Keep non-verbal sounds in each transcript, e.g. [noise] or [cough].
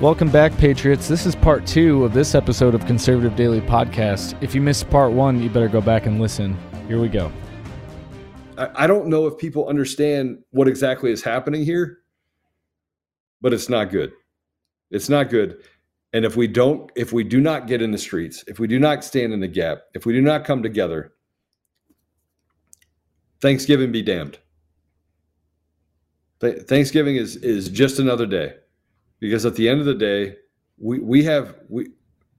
Welcome back, Patriots. This is part two of this episode of Conservative Daily Podcast. If you missed part one, you better go back and listen. Here we go. I don't know if people understand what exactly is happening here, but it's not good. It's not good. And if we don't, if we do not get in the streets, if we do not stand in the gap, if we do not come together, Thanksgiving be damned. Thanksgiving is is just another day because at the end of the day, we we have we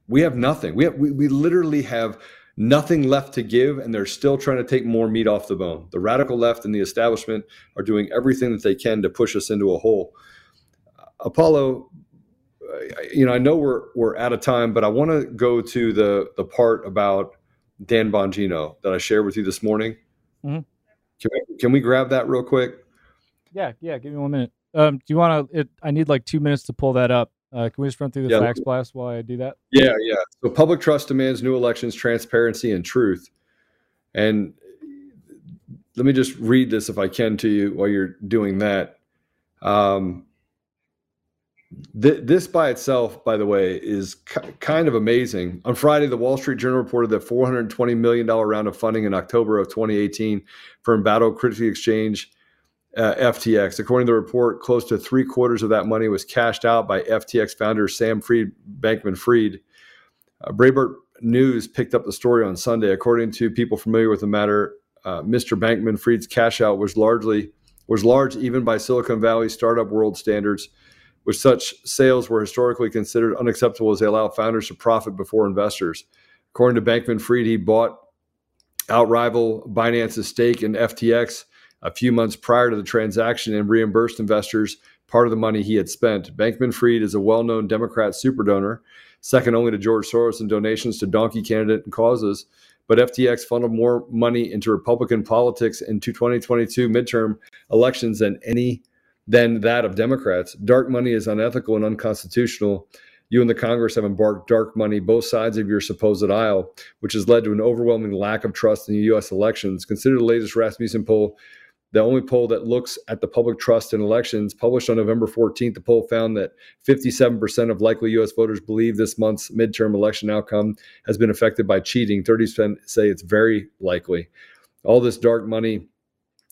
we have nothing. We have we, we literally have nothing left to give, and they're still trying to take more meat off the bone. The radical left and the establishment are doing everything that they can to push us into a hole. Apollo, you know, I know we're we're out of time, but I want to go to the the part about Dan Bongino that I shared with you this morning. Mm-hmm. Can, we, can we grab that real quick? Yeah, yeah. Give me one minute. Um, do you want to? I need like two minutes to pull that up. Uh, can we just run through the yeah. Faxblast while I do that? Yeah, yeah. So public trust demands new elections, transparency, and truth. And let me just read this if I can to you while you're doing that. Um, th- this by itself, by the way, is k- kind of amazing. On Friday, the Wall Street Journal reported that $420 million round of funding in October of 2018 from Battle Crypto Exchange uh, FTX. According to the report, close to three quarters of that money was cashed out by FTX founder Sam Fried, Bankman Fried. Uh, Breitbart News picked up the story on Sunday. According to people familiar with the matter, uh, Mr. Bankman Fried's cash out was largely was large even by Silicon Valley startup world standards, which such sales were historically considered unacceptable as they allow founders to profit before investors. According to Bankman Fried, he bought outrival Binance's stake in FTX a few months prior to the transaction and reimbursed investors part of the money he had spent. Bankman Fried is a well known Democrat super donor, second only to George Soros in donations to donkey candidate and causes. But FTX funneled more money into Republican politics in 2022 midterm elections than any than that of Democrats. Dark money is unethical and unconstitutional. You and the Congress have embarked dark money both sides of your supposed aisle, which has led to an overwhelming lack of trust in the U.S. elections. Consider the latest Rasmussen poll the only poll that looks at the public trust in elections, published on November 14th, the poll found that 57% of likely U.S. voters believe this month's midterm election outcome has been affected by cheating. 30% say it's very likely. All this dark money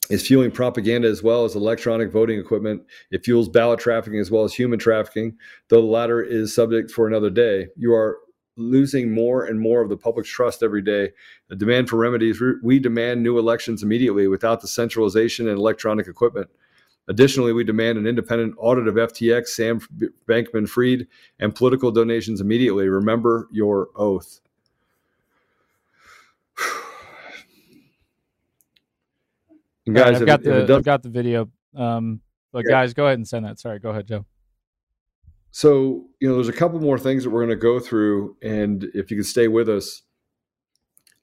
is fueling propaganda as well as electronic voting equipment. It fuels ballot trafficking as well as human trafficking, though the latter is subject for another day. You are losing more and more of the public's trust every day. The demand for remedies, we demand new elections immediately without the centralization and electronic equipment. Additionally, we demand an independent audit of FTX, Sam Bankman Fried, and political donations immediately. Remember your oath. [sighs] guys, I've got the I've got the video. Um, but yeah. guys, go ahead and send that. Sorry, go ahead, Joe. So, you know, there's a couple more things that we're going to go through, and if you can stay with us,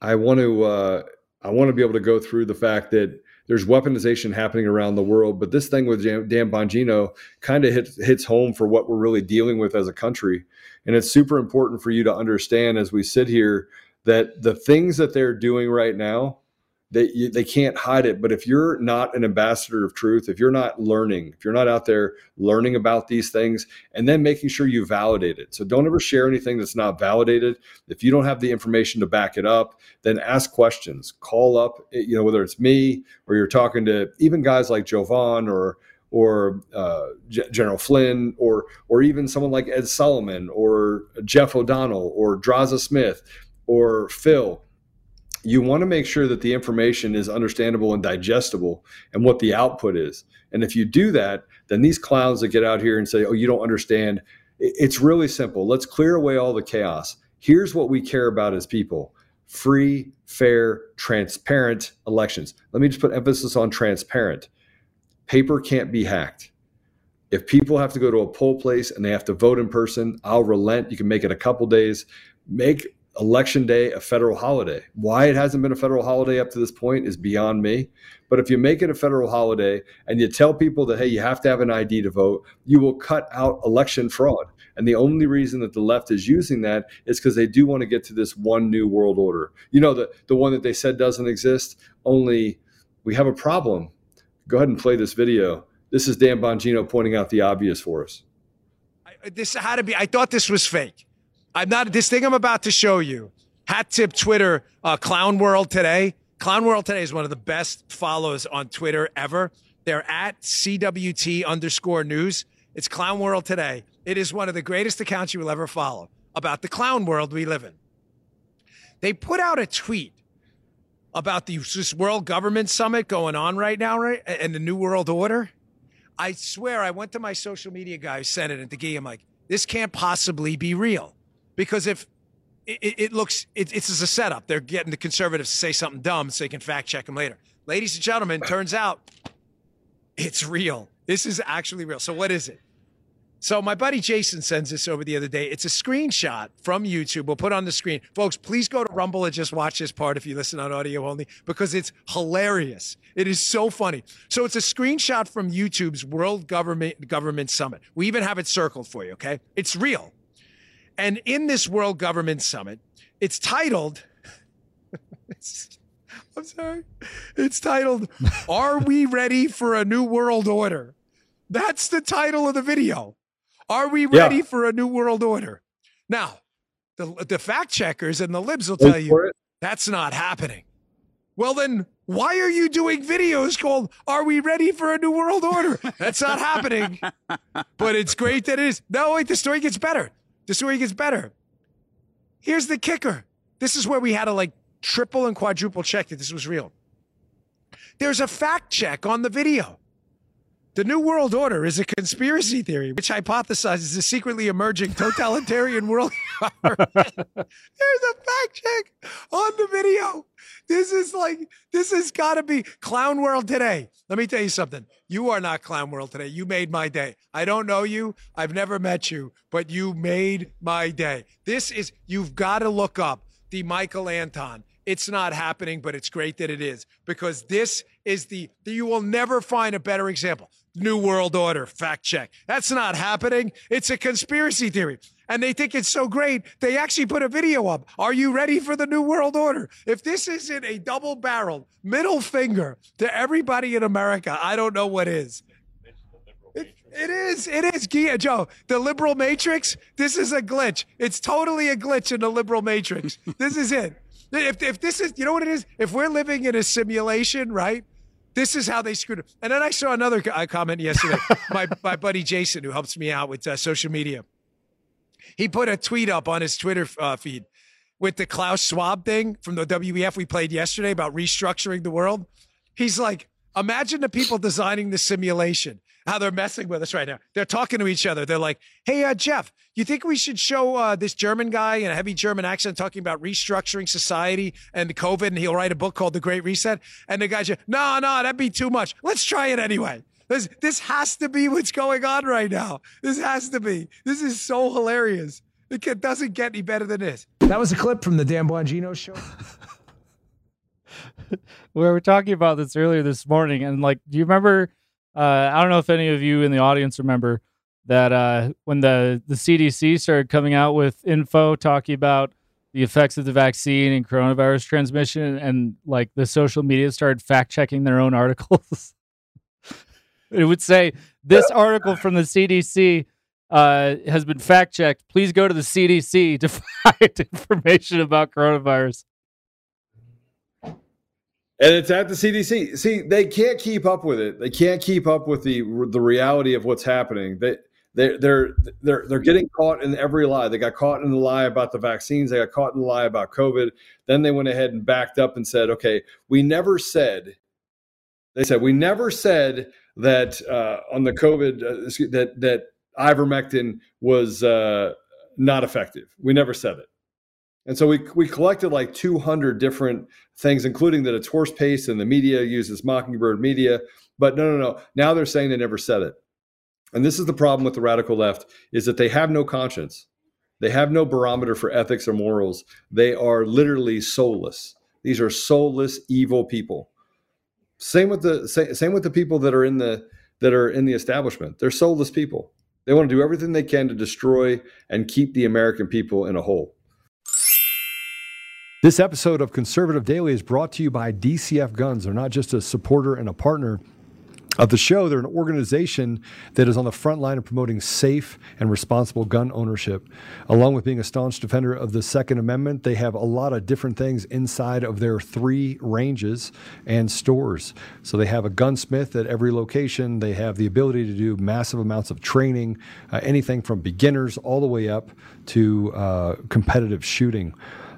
I want to uh, I want to be able to go through the fact that there's weaponization happening around the world, but this thing with Dan Bongino kind of hits hits home for what we're really dealing with as a country, and it's super important for you to understand as we sit here that the things that they're doing right now they they can't hide it. But if you're not an ambassador of truth if you're not learning if you're not out there learning about these things and then making sure you validate it. So don't ever share anything that's not validated. If you don't have the information to back it up then ask questions. Call up eh, you know whether it's me or you're talking to even guys like jovan or or uh, G- General Flynn, or or even someone like Ed Solomon, or Jeff O'Donnell, or Draza Smith, or Phil you want to make sure that the information is understandable and digestible and what the output is. And if you do that, then these clowns that get out here and say, oh, you don't understand, it's really simple. Let's clear away all the chaos. Here's what we care about as people free, fair, transparent elections. Let me just put emphasis on transparent. Paper can't be hacked. If people have to go to a poll place and they have to vote in person, I'll relent. You can make it a couple days. Make election day a federal holiday. Why it hasn't been a federal holiday up to this point is beyond me. But if you make it a federal holiday and you tell people that, hey, you have to have an ID to vote, you will cut out election fraud. And the only reason that the left is using that is because they do want to get to this one new world order. You know, the, the one that they said doesn't exist, only we have a problem. Go ahead and play this video. This is Dan Bongino pointing out the obvious for us this had to be. I thought this was fake. I'm not. This thing I'm about to show you. Hat tip Twitter, uh, Clown World today. Clown World today is one of the best follows on Twitter ever. They're at CWT underscore news. It's Clown World today. It is one of the greatest accounts you will ever follow about the clown world we live in. They put out a tweet about the this World Government Summit going on right now, right, and the New World Order. I swear, I went to my social media guy who sent it, and to Guy, I'm like, this can't possibly be real, because if it, it looks, it, it's a setup. They're getting the conservatives to say something dumb so they can fact check them later. Ladies and gentlemen, turns out it's real. This is actually real. So what is it? So my buddy Jason sends this over the other day. It's a screenshot from YouTube. We'll put on the screen. Folks, please go to Rumble and just watch this part if you listen on audio only because it's hilarious. It is so funny. So it's a screenshot from YouTube's World Government Government Summit. We even have it circled for you, okay? It's real. And in this World Government Summit, it's titled it's, [laughs] I'm sorry. It's titled Are we ready for a new world order? That's the title of the video. Are we ready yeah. for a new world order? Now, the, the fact checkers and the libs will tell you that's not happening. Well, then why are you doing videos called Are We Ready for a New World Order? That's not happening. [laughs] But it's great that it is. No, wait, the story gets better. The he gets better. Here's the kicker. This is where we had to like triple and quadruple check that this was real. There's a fact check on the video. The New World Order is a conspiracy theory which hypothesizes a secretly emerging totalitarian [laughs] world. [laughs] There's a fact check on the video. This is like, this has got to be Clown World today. Let me tell you something. You are not Clown World today. You made my day. I don't know you. I've never met you, but you made my day. This is, you've got to look up the Michael Anton. It's not happening, but it's great that it is because this is the, you will never find a better example. New World Order. Fact check. That's not happening. It's a conspiracy theory. And they think it's so great, they actually put a video up. Are you ready for the New World Order? If this isn't a double barreled middle finger to everybody in America, I don't know what is. It, is. It is. Gia, Joe, the liberal matrix, this is a glitch. It's totally a glitch in the liberal matrix. this is it. If, if this is, you know what it is? If we're living in a simulation, right? This is how they screwed it. And then I saw another comment yesterday. [laughs] my, my buddy Jason, who helps me out with uh, social media, he put a tweet up on his Twitter uh, feed with the Klaus Schwab thing from the WEF we played yesterday about restructuring the world. He's like, imagine the people designing the simulation how they're messing with us right now. They're talking to each other. They're like, "Hey, uh, Jeff, you think we should show uh, this German guy in a heavy German accent talking about restructuring society and COVID, and he'll write a book called The Great Reset?" And the guy's, like, "No, no, that'd be too much. Let's try it anyway." This this has to be what's going on right now. This has to be. This is so hilarious. It doesn't get any better than this. That was a clip from the Dan Bongino show. [laughs] we were talking about this earlier this morning, and like, do you remember? Uh, I don't know if any of you in the audience remember that uh, when the, the CDC started coming out with info talking about the effects of the vaccine and coronavirus transmission, and like the social media started fact checking their own articles. [laughs] it would say this article from the CDC uh, has been fact checked. Please go to the CDC to [laughs] find [laughs] information about coronavirus and it's at the CDC. See, they can't keep up with it. They can't keep up with the the reality of what's happening. They they they're they're they're getting caught in every lie. They got caught in the lie about the vaccines. They got caught in the lie about COVID. Then they went ahead and backed up and said, "Okay, we never said." They said we never said that uh, on the COVID uh, that that ivermectin was uh, not effective. We never said it. And so we we collected like 200 different things, including that it's horse paste and the media uses Mockingbird media. But no, no, no. Now they're saying they never said it. And this is the problem with the radical left is that they have no conscience. They have no barometer for ethics or morals. They are literally soulless. These are soulless, evil people. Same with the same, with the people that are in the that are in the establishment. They're soulless people. They want to do everything they can to destroy and keep the American people in a hole. This episode of Conservative Daily is brought to you by DCF Guns. They're not just a supporter and a partner of the show. They're an organization that is on the front line of promoting safe and responsible gun ownership. Along with being a staunch defender of the Second Amendment, they have a lot of different things inside of their three ranges and stores. So they have a gunsmith at every location. They have the ability to do massive amounts of training, uh, anything from beginners all the way up to uh, competitive shooting.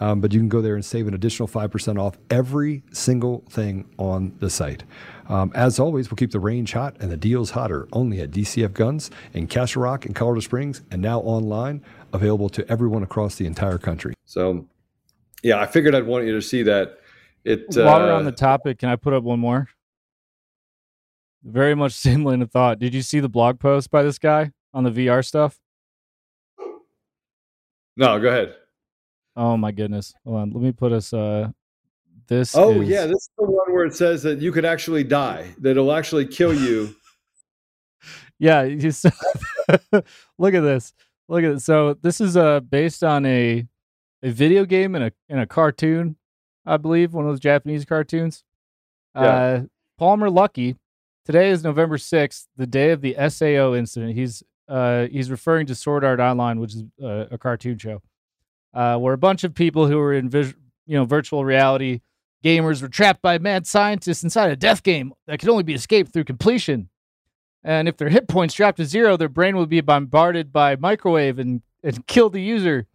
Um, but you can go there and save an additional 5% off every single thing on the site. Um, as always, we'll keep the range hot and the deals hotter only at DCF Guns in Castle Rock and Colorado Springs and now online, available to everyone across the entire country. So, yeah, I figured I'd want you to see that. It While uh, on the topic, can I put up one more? Very much [laughs] similar in thought. Did you see the blog post by this guy on the VR stuff? No, go ahead. Oh my goodness. Hold on. Let me put us uh this Oh is... yeah, this is the one where it says that you could actually die, that it'll actually kill you. [laughs] yeah, you [laughs] look at this. Look at it. So this is uh based on a a video game and a and a cartoon, I believe, one of those Japanese cartoons. Yeah. Uh Palmer Luckey. Today is November 6th, the day of the SAO incident. He's uh he's referring to Sword Art Online, which is uh, a cartoon show. Uh, where a bunch of people who were in vis- you know virtual reality Gamers were trapped by mad scientists inside a death game that could only be escaped through completion. And if their hit points dropped to zero, their brain would be bombarded by microwave and, and [laughs] kill the user.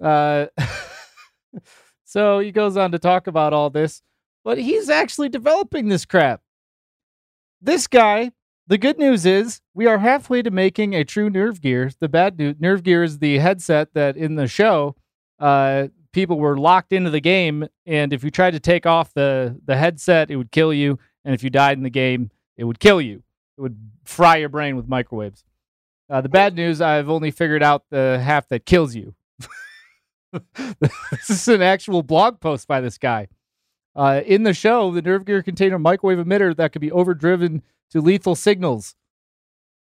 Uh, [laughs] so he goes on to talk about all this, but he's actually developing this crap. This guy, the good news is we are halfway to making a true NerveGear. The bad news, NerveGear is the headset that in the show uh, people were locked into the game, and if you tried to take off the the headset, it would kill you, and if you died in the game, it would kill you. It would fry your brain with microwaves. Uh, the bad news, I've only figured out the half that kills you. [laughs] this is an actual blog post by this guy. Uh, in the show, the NerveGear contained a microwave emitter that could be overdriven to lethal signals.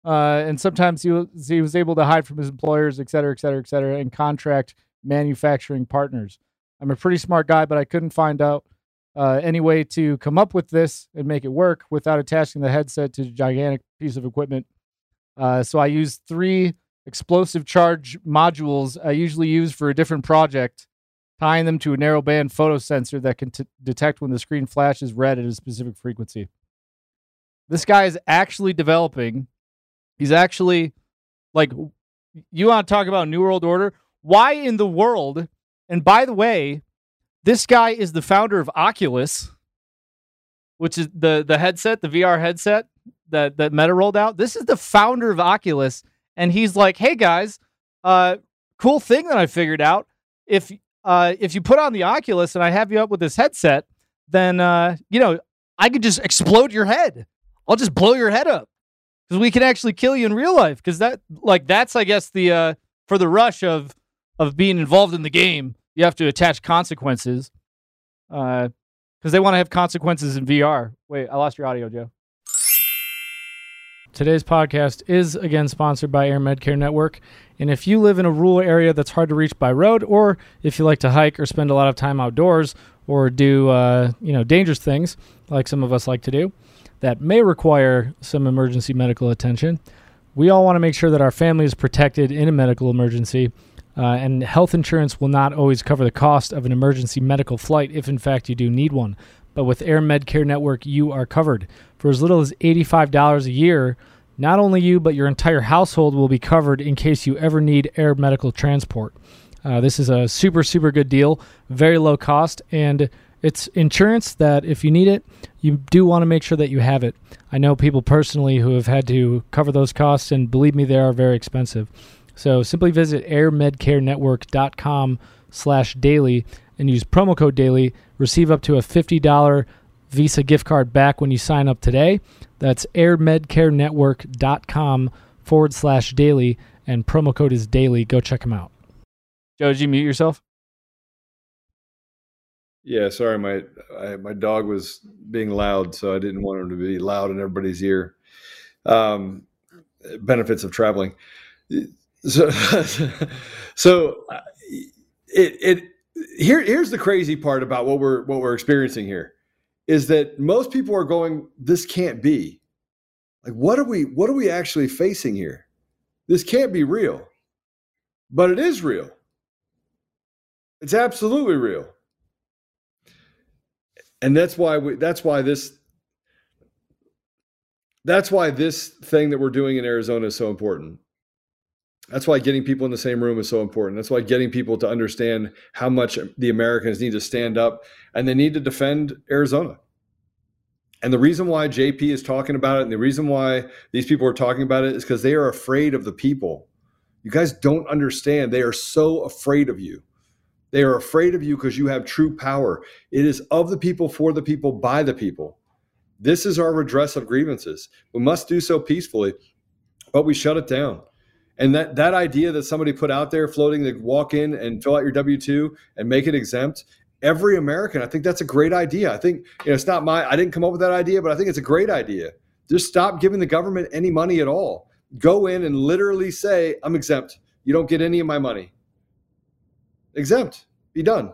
Uh, and sometimes he was, he was able to hide from his employers, et cetera, et cetera, et cetera, and contract manufacturing partners. I'm a pretty smart guy, but I couldn't find out uh, any way to come up with this and make it work without attaching the headset to a gigantic piece of equipment. Uh, so I used three explosive charge modules I usually use for a different project, tying them to a narrowband photo sensor that can t- detect when the screen flashes red at a specific frequency. This guy is actually developing. He's actually like, you want to talk about New World Order? why in the world? And by the way, this guy is the founder of Oculus, which is the the headset, the VR headset that that Meta rolled out. This is the founder of Oculus, and he's like, "Hey guys, uh, cool thing that I figured out. If uh, if you put on the Oculus and I have you up with this headset, then uh, you know I could just explode your head. I'll just blow your head up because we can actually kill you in real life. Because that like that's I guess the uh, for the rush of of being involved in the game, you have to attach consequences because uh, they want to have consequences in VR. Wait, I lost your audio, Joe. Today's podcast is again sponsored by AirMedCare Network. And if you live in a rural area that's hard to reach by road, or if you like to hike or spend a lot of time outdoors or do uh, you know dangerous things like some of us like to do, that may require some emergency medical attention, we all want to make sure that our family is protected in a medical emergency uh, and health insurance will not always cover the cost of an emergency medical flight if, in fact, you do need one. But with AirMedCare Network, you are covered. For as little as $85 a year, not only you, but your entire household will be covered in case you ever need air medical transport. Uh, this is a super, super good deal, very low cost, and it's insurance that if you need it, you do want to make sure that you have it. I know people personally who have had to cover those costs, and believe me, they are very expensive. So simply visit airmedcarenetwork.com slash daily and use promo code daily. Receive up to a $50 Visa gift card back when you sign up today. That's airmedcarenetwork.com forward slash daily, and promo code is daily. Go check them out. Joe, did you mute yourself? Yeah, sorry, my I, my dog was being loud, so I didn't want him to be loud in everybody's ear. Um, benefits of traveling. So, [laughs] so uh, it it here here's the crazy part about what we're what we're experiencing here is that most people are going, this can't be. Like, what are we what are we actually facing here? This can't be real, but it is real. It's absolutely real and that's why we, that's why this that's why this thing that we're doing in Arizona is so important. That's why getting people in the same room is so important. That's why getting people to understand how much the Americans need to stand up and they need to defend Arizona. And the reason why JP is talking about it and the reason why these people are talking about it is because they are afraid of the people. You guys don't understand. They are so afraid of you. They are afraid of you because you have true power. It is of the people, for the people, by the people. This is our redress of grievances. We must do so peacefully, but we shut it down. And that that idea that somebody put out there floating to walk in and fill out your W two and make it exempt, every American, I think that's a great idea. I think you know it's not my I didn't come up with that idea, but I think it's a great idea. Just stop giving the government any money at all. Go in and literally say, I'm exempt. You don't get any of my money exempt, be done.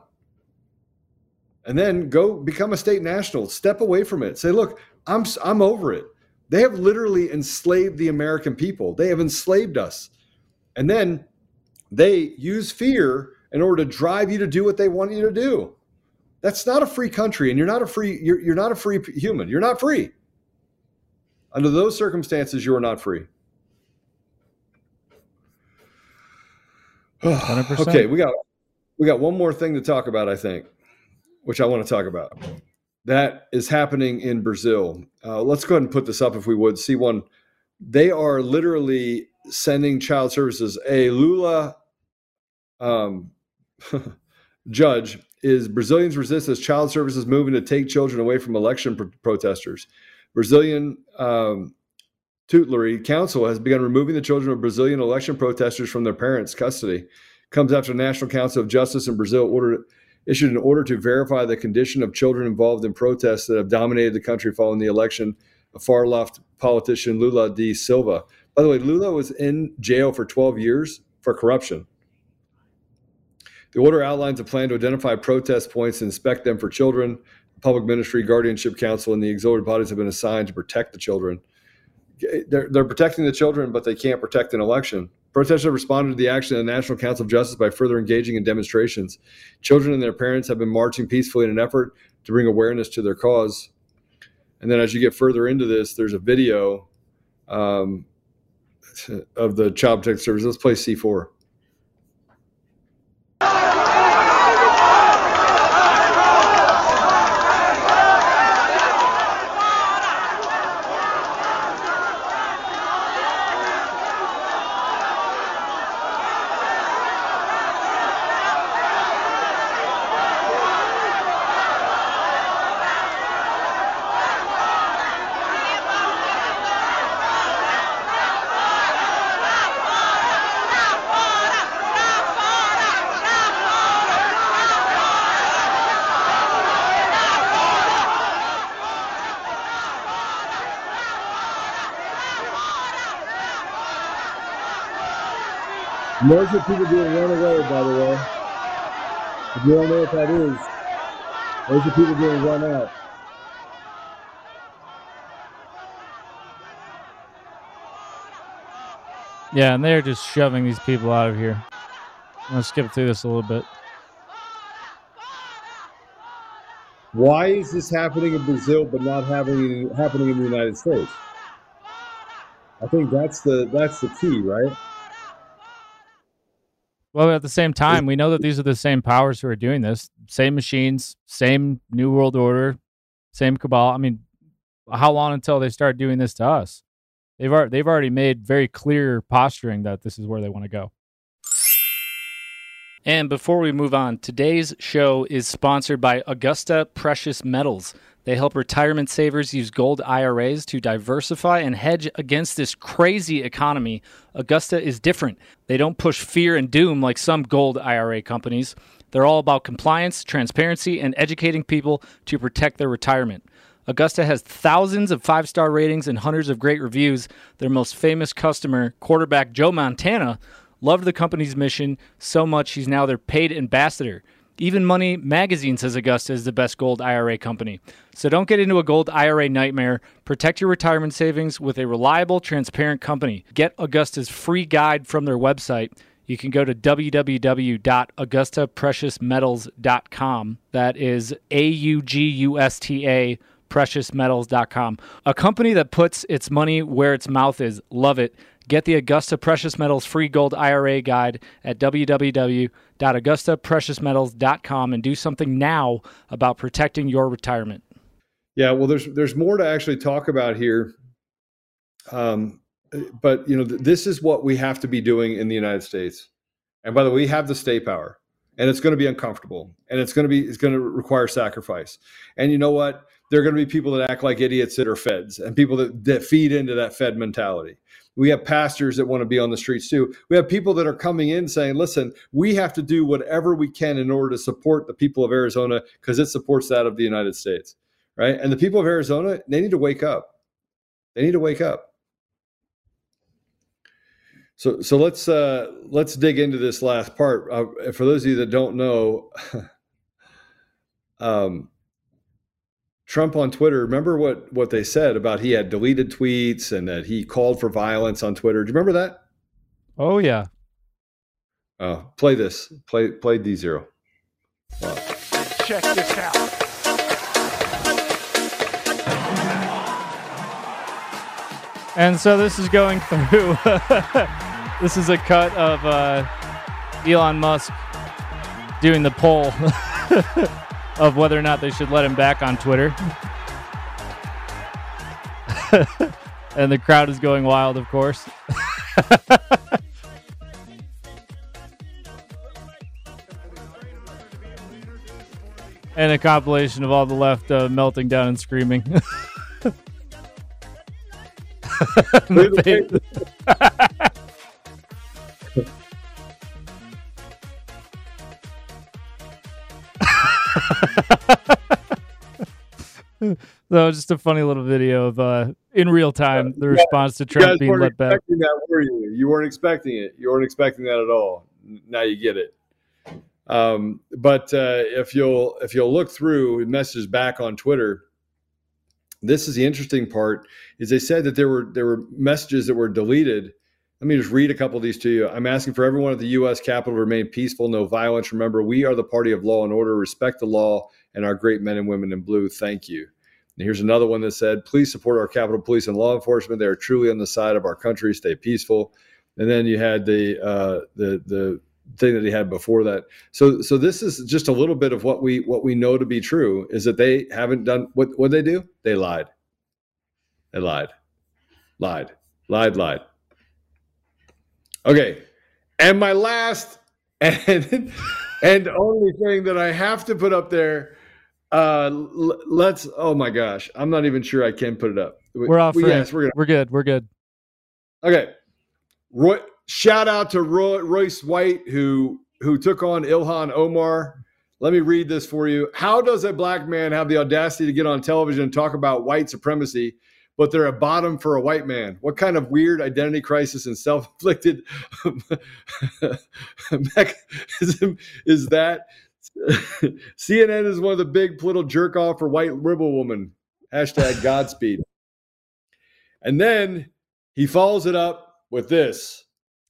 And then go become a state national, step away from it. Say, look, I'm, I'm over it. They have literally enslaved the American people, they have enslaved us. And then they use fear in order to drive you to do what they want you to do. That's not a free country, and you're not a free you're, you're not a free human. You're not free. Under those circumstances, you are not free. [sighs] 100%. Okay, we got we got one more thing to talk about, I think, which I want to talk about. That is happening in Brazil. Uh, let's go ahead and put this up if we would. See one. They are literally sending child services. A Lula um, [laughs] judge is Brazilians resist as child services moving to take children away from election pr- protesters. Brazilian um, tutelary council has begun removing the children of Brazilian election protesters from their parents' custody comes after the National Council of Justice in Brazil ordered, issued an order to verify the condition of children involved in protests that have dominated the country following the election of far left politician Lula da Silva. By the way, Lula was in jail for 12 years for corruption. The order outlines a plan to identify protest points and inspect them for children. The Public Ministry, Guardianship Council, and the auxiliary bodies have been assigned to protect the children. They're, they're protecting the children, but they can't protect an election. Protesters have responded to the action of the National Council of Justice by further engaging in demonstrations. Children and their parents have been marching peacefully in an effort to bring awareness to their cause. And then, as you get further into this, there's a video um, of the Child Protective Service. Let's play C4. Those are people being run away, by the way. If you don't know what that is, those are people being run out. Yeah, and they're just shoving these people out of here. I'm gonna skip through this a little bit. Why is this happening in Brazil but not happening happening in the United States? I think that's the that's the key, right? Well, at the same time, we know that these are the same powers who are doing this. Same machines, same New World Order, same cabal. I mean, how long until they start doing this to us? They've already, they've already made very clear posturing that this is where they want to go. And before we move on, today's show is sponsored by Augusta Precious Metals. They help retirement savers use gold IRAs to diversify and hedge against this crazy economy. Augusta is different. They don't push fear and doom like some gold IRA companies. They're all about compliance, transparency, and educating people to protect their retirement. Augusta has thousands of five star ratings and hundreds of great reviews. Their most famous customer, quarterback Joe Montana, loved the company's mission so much he's now their paid ambassador. Even Money Magazine says Augusta is the best gold IRA company. So don't get into a gold IRA nightmare. Protect your retirement savings with a reliable, transparent company. Get Augusta's free guide from their website. You can go to www.augustapreciousmetals.com. That is A U G U S T A preciousmetals.com. A company that puts its money where its mouth is. Love it. Get the Augusta Precious Metals free gold IRA guide at www.augustapreciousmetals.com and do something now about protecting your retirement. Yeah, well, there's there's more to actually talk about here. Um, but you know, th- this is what we have to be doing in the United States. And by the way, we have the state power, and it's going to be uncomfortable, and it's going to be it's going to require sacrifice. And you know what? There are going to be people that act like idiots that are feds, and people that that feed into that fed mentality. We have pastors that want to be on the streets too. We have people that are coming in saying, listen, we have to do whatever we can in order to support the people of Arizona because it supports that of the United States. Right. And the people of Arizona, they need to wake up. They need to wake up. So, so let's uh, let's dig into this last part. Uh, for those of you that don't know, [laughs] um, Trump on Twitter, remember what what they said about he had deleted tweets and that he called for violence on Twitter. Do you remember that? Oh yeah. Oh, play this. Play play D zero. Wow. Check this out. And so this is going [laughs] through. this is a cut of uh, Elon Musk doing the poll [laughs] of whether or not they should let him back on Twitter. [laughs] and the crowd is going wild, of course. [laughs] and a compilation of all the left uh, melting down and screaming. [laughs] [laughs] so just a funny little video of uh, in real time the response to Trump being let back. That, were you? You weren't expecting it. You weren't expecting that at all. Now you get it. Um, but uh, if you'll if you'll look through messages back on Twitter, this is the interesting part. Is they said that there were there were messages that were deleted let me just read a couple of these to you. I'm asking for everyone at the U.S. Capitol to remain peaceful, no violence. Remember, we are the party of law and order. Respect the law and our great men and women in blue. Thank you. And here's another one that said, please support our Capitol Police and law enforcement. They are truly on the side of our country. Stay peaceful. And then you had the uh, the the thing that he had before that. So so this is just a little bit of what we what we know to be true is that they haven't done what what they do. They lied. They lied, lied, lied, lied. Okay. And my last [laughs] and and only thing that I have to put up there uh l- let's oh my gosh, I'm not even sure I can put it up. We're off. We, yes, we're, gonna, we're good. We're good. Okay. Roy, shout out to Roy, Royce White who who took on Ilhan Omar. Let me read this for you. How does a black man have the audacity to get on television and talk about white supremacy but they're a bottom for a white man. What kind of weird identity crisis and self inflicted [laughs] mechanism is that? [laughs] CNN is one of the big political jerk off for white liberal woman. Hashtag Godspeed. and then he follows it up with this.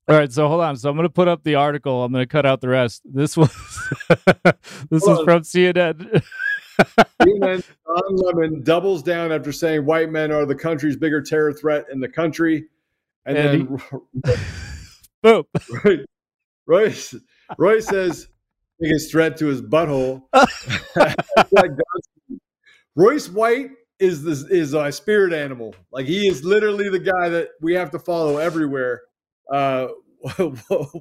All right, so hold on. So I'm going to put up the article. I'm going to cut out the rest. This was [laughs] this hold was on. from CNN. Don Lemon doubles down after saying white men are the country's bigger terror threat in the country. And, and then he, [laughs] boom. Right, Royce, Roy says biggest threat to his butthole. [laughs] like Royce White is this is a spirit animal. Like he is literally the guy that we have to follow everywhere. Uh, [laughs]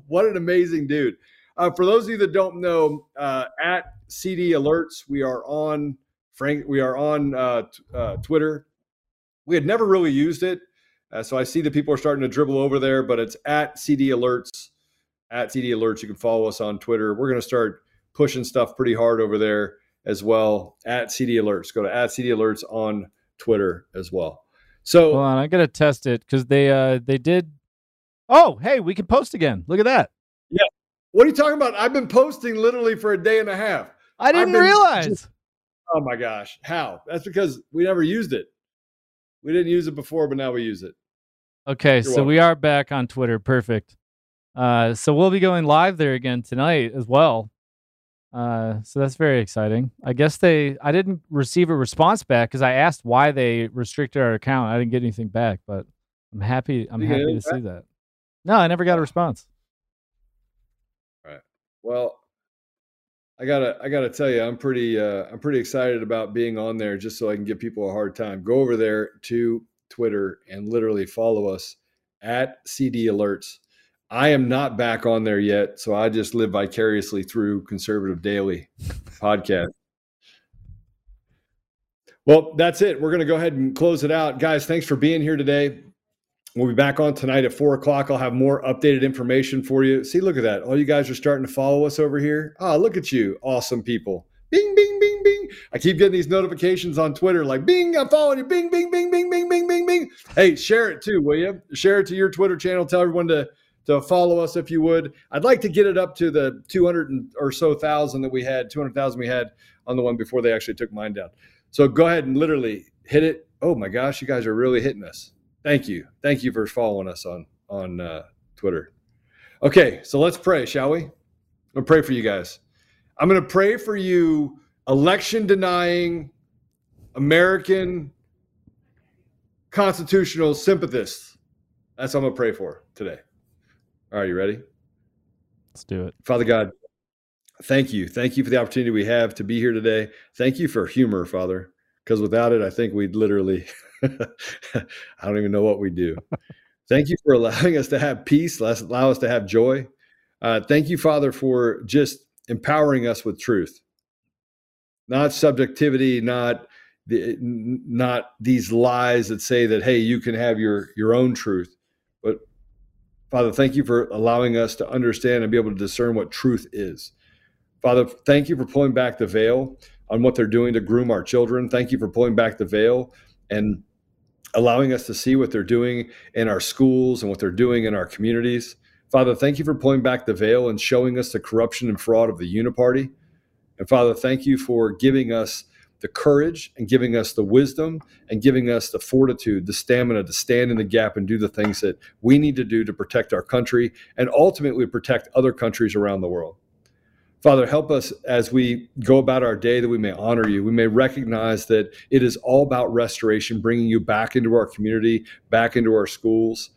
what an amazing dude! Uh, for those of you that don't know, uh, at CD Alerts, we are on Frank. We are on uh, t- uh, Twitter. We had never really used it, uh, so I see that people are starting to dribble over there. But it's at CD Alerts. At CD Alerts, you can follow us on Twitter. We're going to start pushing stuff pretty hard over there as well. At CD Alerts, go to at CD Alerts on Twitter as well. So Hold on, I gotta test it because they uh they did. Oh, hey, we can post again. Look at that. What are you talking about? I've been posting literally for a day and a half. I didn't realize. just- Oh my gosh. How? That's because we never used it. We didn't use it before, but now we use it. Okay, You're so we are back on Twitter. Perfect. Uh, so we'll be going live there again tonight as well. Uh, so that's very exciting. I guess they, I didn't receive a response back because I asked why they restricted our account. I didn't get anything back, but I'm happy. I'm You happy to see that. No, I never got a response. Well, I gotta I gotta tell you, I'm pretty uh, I'm pretty excited about being on there just so I can give people a hard time. Go over there to Twitter and literally follow us at CD Alerts. I am not back on there yet, so I just live vicariously through Conservative Daily podcast. Well, that's it. We're going to go ahead and close it out. Guys, thanks for being here today. We'll be back on tonight at four o'clock. I'll have more updated information for you. See, look at that. All you guys are starting to follow us over here. Oh, look at you. Awesome people. Bing, bing, bing, bing. I keep getting these notifications on Twitter like, bing, I'm following you. Bing, bing, bing, bing, bing, bing, bing, bing. Hey, share it too, will you? Share it to your Twitter channel. Tell everyone to, to follow us if you would. I'd like to get it up to the 200 or so thousand that we had, 200,000 we had on the one before they actually took mine down. So go ahead and literally hit it. Oh my gosh, you guys are really hitting us. Thank you. Thank you for following us on on uh, Twitter. Okay, so let's pray, shall we? I'm gonna pray for you guys. I'm gonna pray for you, election denying American constitutional sympathists. That's what I'm gonna pray for today. All right, you ready? Let's do it. Father God, thank you. Thank you for the opportunity we have to be here today. Thank you for humor, Father, because without it, I think we'd literally, [laughs] [laughs] I don't even know what we do. Thank you for allowing us to have peace, let- allow us to have joy. Uh, thank you, Father, for just empowering us with truth, not subjectivity, not the, not these lies that say that hey, you can have your your own truth, but Father, thank you for allowing us to understand and be able to discern what truth is. Father, thank you for pulling back the veil on what they're doing to groom our children. Thank you for pulling back the veil and allowing us to see what they're doing in our schools and what they're doing in our communities. Father, thank you for pulling back the veil and showing us the corruption and fraud of the uniparty. And Father, thank you for giving us the courage and giving us the wisdom and giving us the fortitude, the stamina to stand in the gap and do the things that we need to do to protect our country and ultimately protect other countries around the world. Father, help us as we go about our day that we may honor you. We may recognize that it is all about restoration, bringing you back into our community, back into our schools,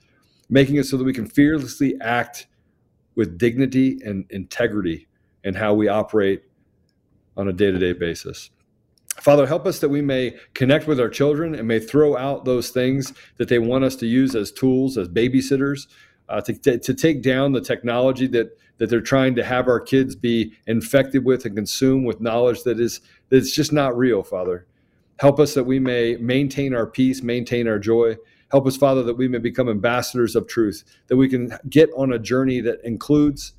making it so that we can fearlessly act with dignity and integrity in how we operate on a day to day basis. Father, help us that we may connect with our children and may throw out those things that they want us to use as tools, as babysitters, uh, to, to, to take down the technology that that they're trying to have our kids be infected with and consume with knowledge that is that it's just not real, Father. Help us that we may maintain our peace, maintain our joy. Help us, Father, that we may become ambassadors of truth, that we can get on a journey that includes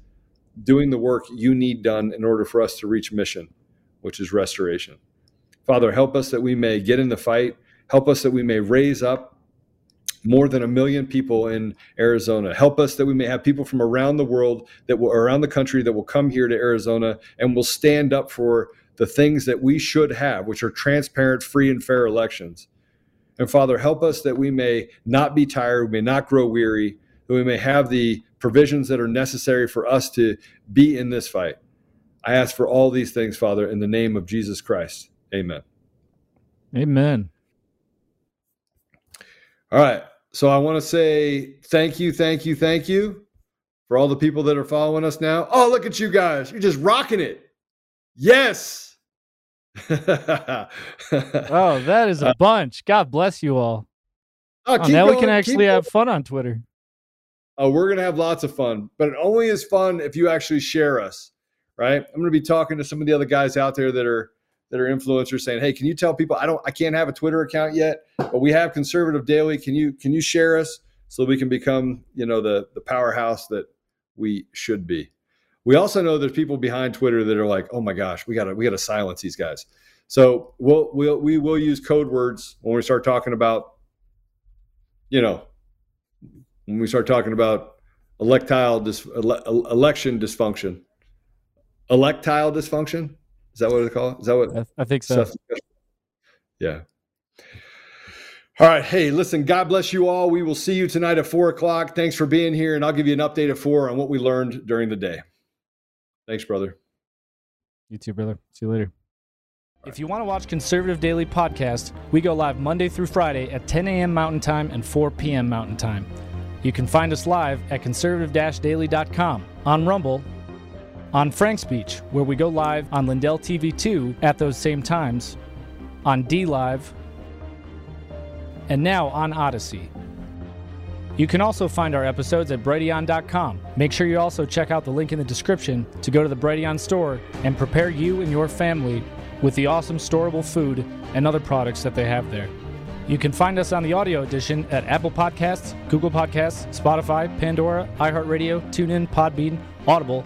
doing the work you need done in order for us to reach mission, which is restoration. Father, help us that we may get in the fight. Help us that we may raise up more than a million people in Arizona. Help us that we may have people from around the world that will around the country that will come here to Arizona and will stand up for the things that we should have, which are transparent, free, and fair elections. And Father, help us that we may not be tired, we may not grow weary, that we may have the provisions that are necessary for us to be in this fight. I ask for all these things, Father, in the name of Jesus Christ. Amen. Amen. All right. So I want to say thank you, thank you, thank you for all the people that are following us now. Oh, look at you guys. You're just rocking it. Yes. [laughs] oh, that is a uh, bunch. God bless you all. Oh, Oh, now we going, can keep actually going. have fun on Twitter. Oh, we're gonna have lots of fun, but it only is fun if you actually share us, right? I'm gonna be talking to some of the other guys out there that are that are influencers, saying, "Hey, can you tell people I don't, I can't have a Twitter account yet, but we have Conservative Daily. Can you can you share us so we can become, you know, the the powerhouse that we should be?" We also know there's people behind Twitter that are like, "Oh my gosh, we gotta we gotta silence these guys." So we'll we'll we will use code words when we start talking about, you know, when we start talking about electile dis- ele- election dysfunction. Electile dysfunction? Is that what they call it? Is that what? I, I think so. Seth- Yeah. All right. Hey, listen, God bless you all. We will see you tonight at four o'clock. Thanks for being here, and I'll give you an update at four on what we learned during the day. Thanks, brother. You too, brother. See you later. If you want to watch Conservative Daily Podcast, we go live Monday through Friday at 10 a.m. Mountain Time and 4 p.m. Mountain Time. You can find us live at conservative-daily.com, on Rumble, on FrankSpeech, where we go live on Lindell TV 2 at those same times, on DLive, and now on Odysee. You can also find our episodes at Brighteon.com. Make sure you also check out the link in the description to go to the Brighteon store and prepare you and your family with the awesome storable food and other products that they have there. You can find us on the audio edition at Apple Podcasts, Google Podcasts, Spotify, Pandora, iHeartRadio, TuneIn, Podbean, Audible,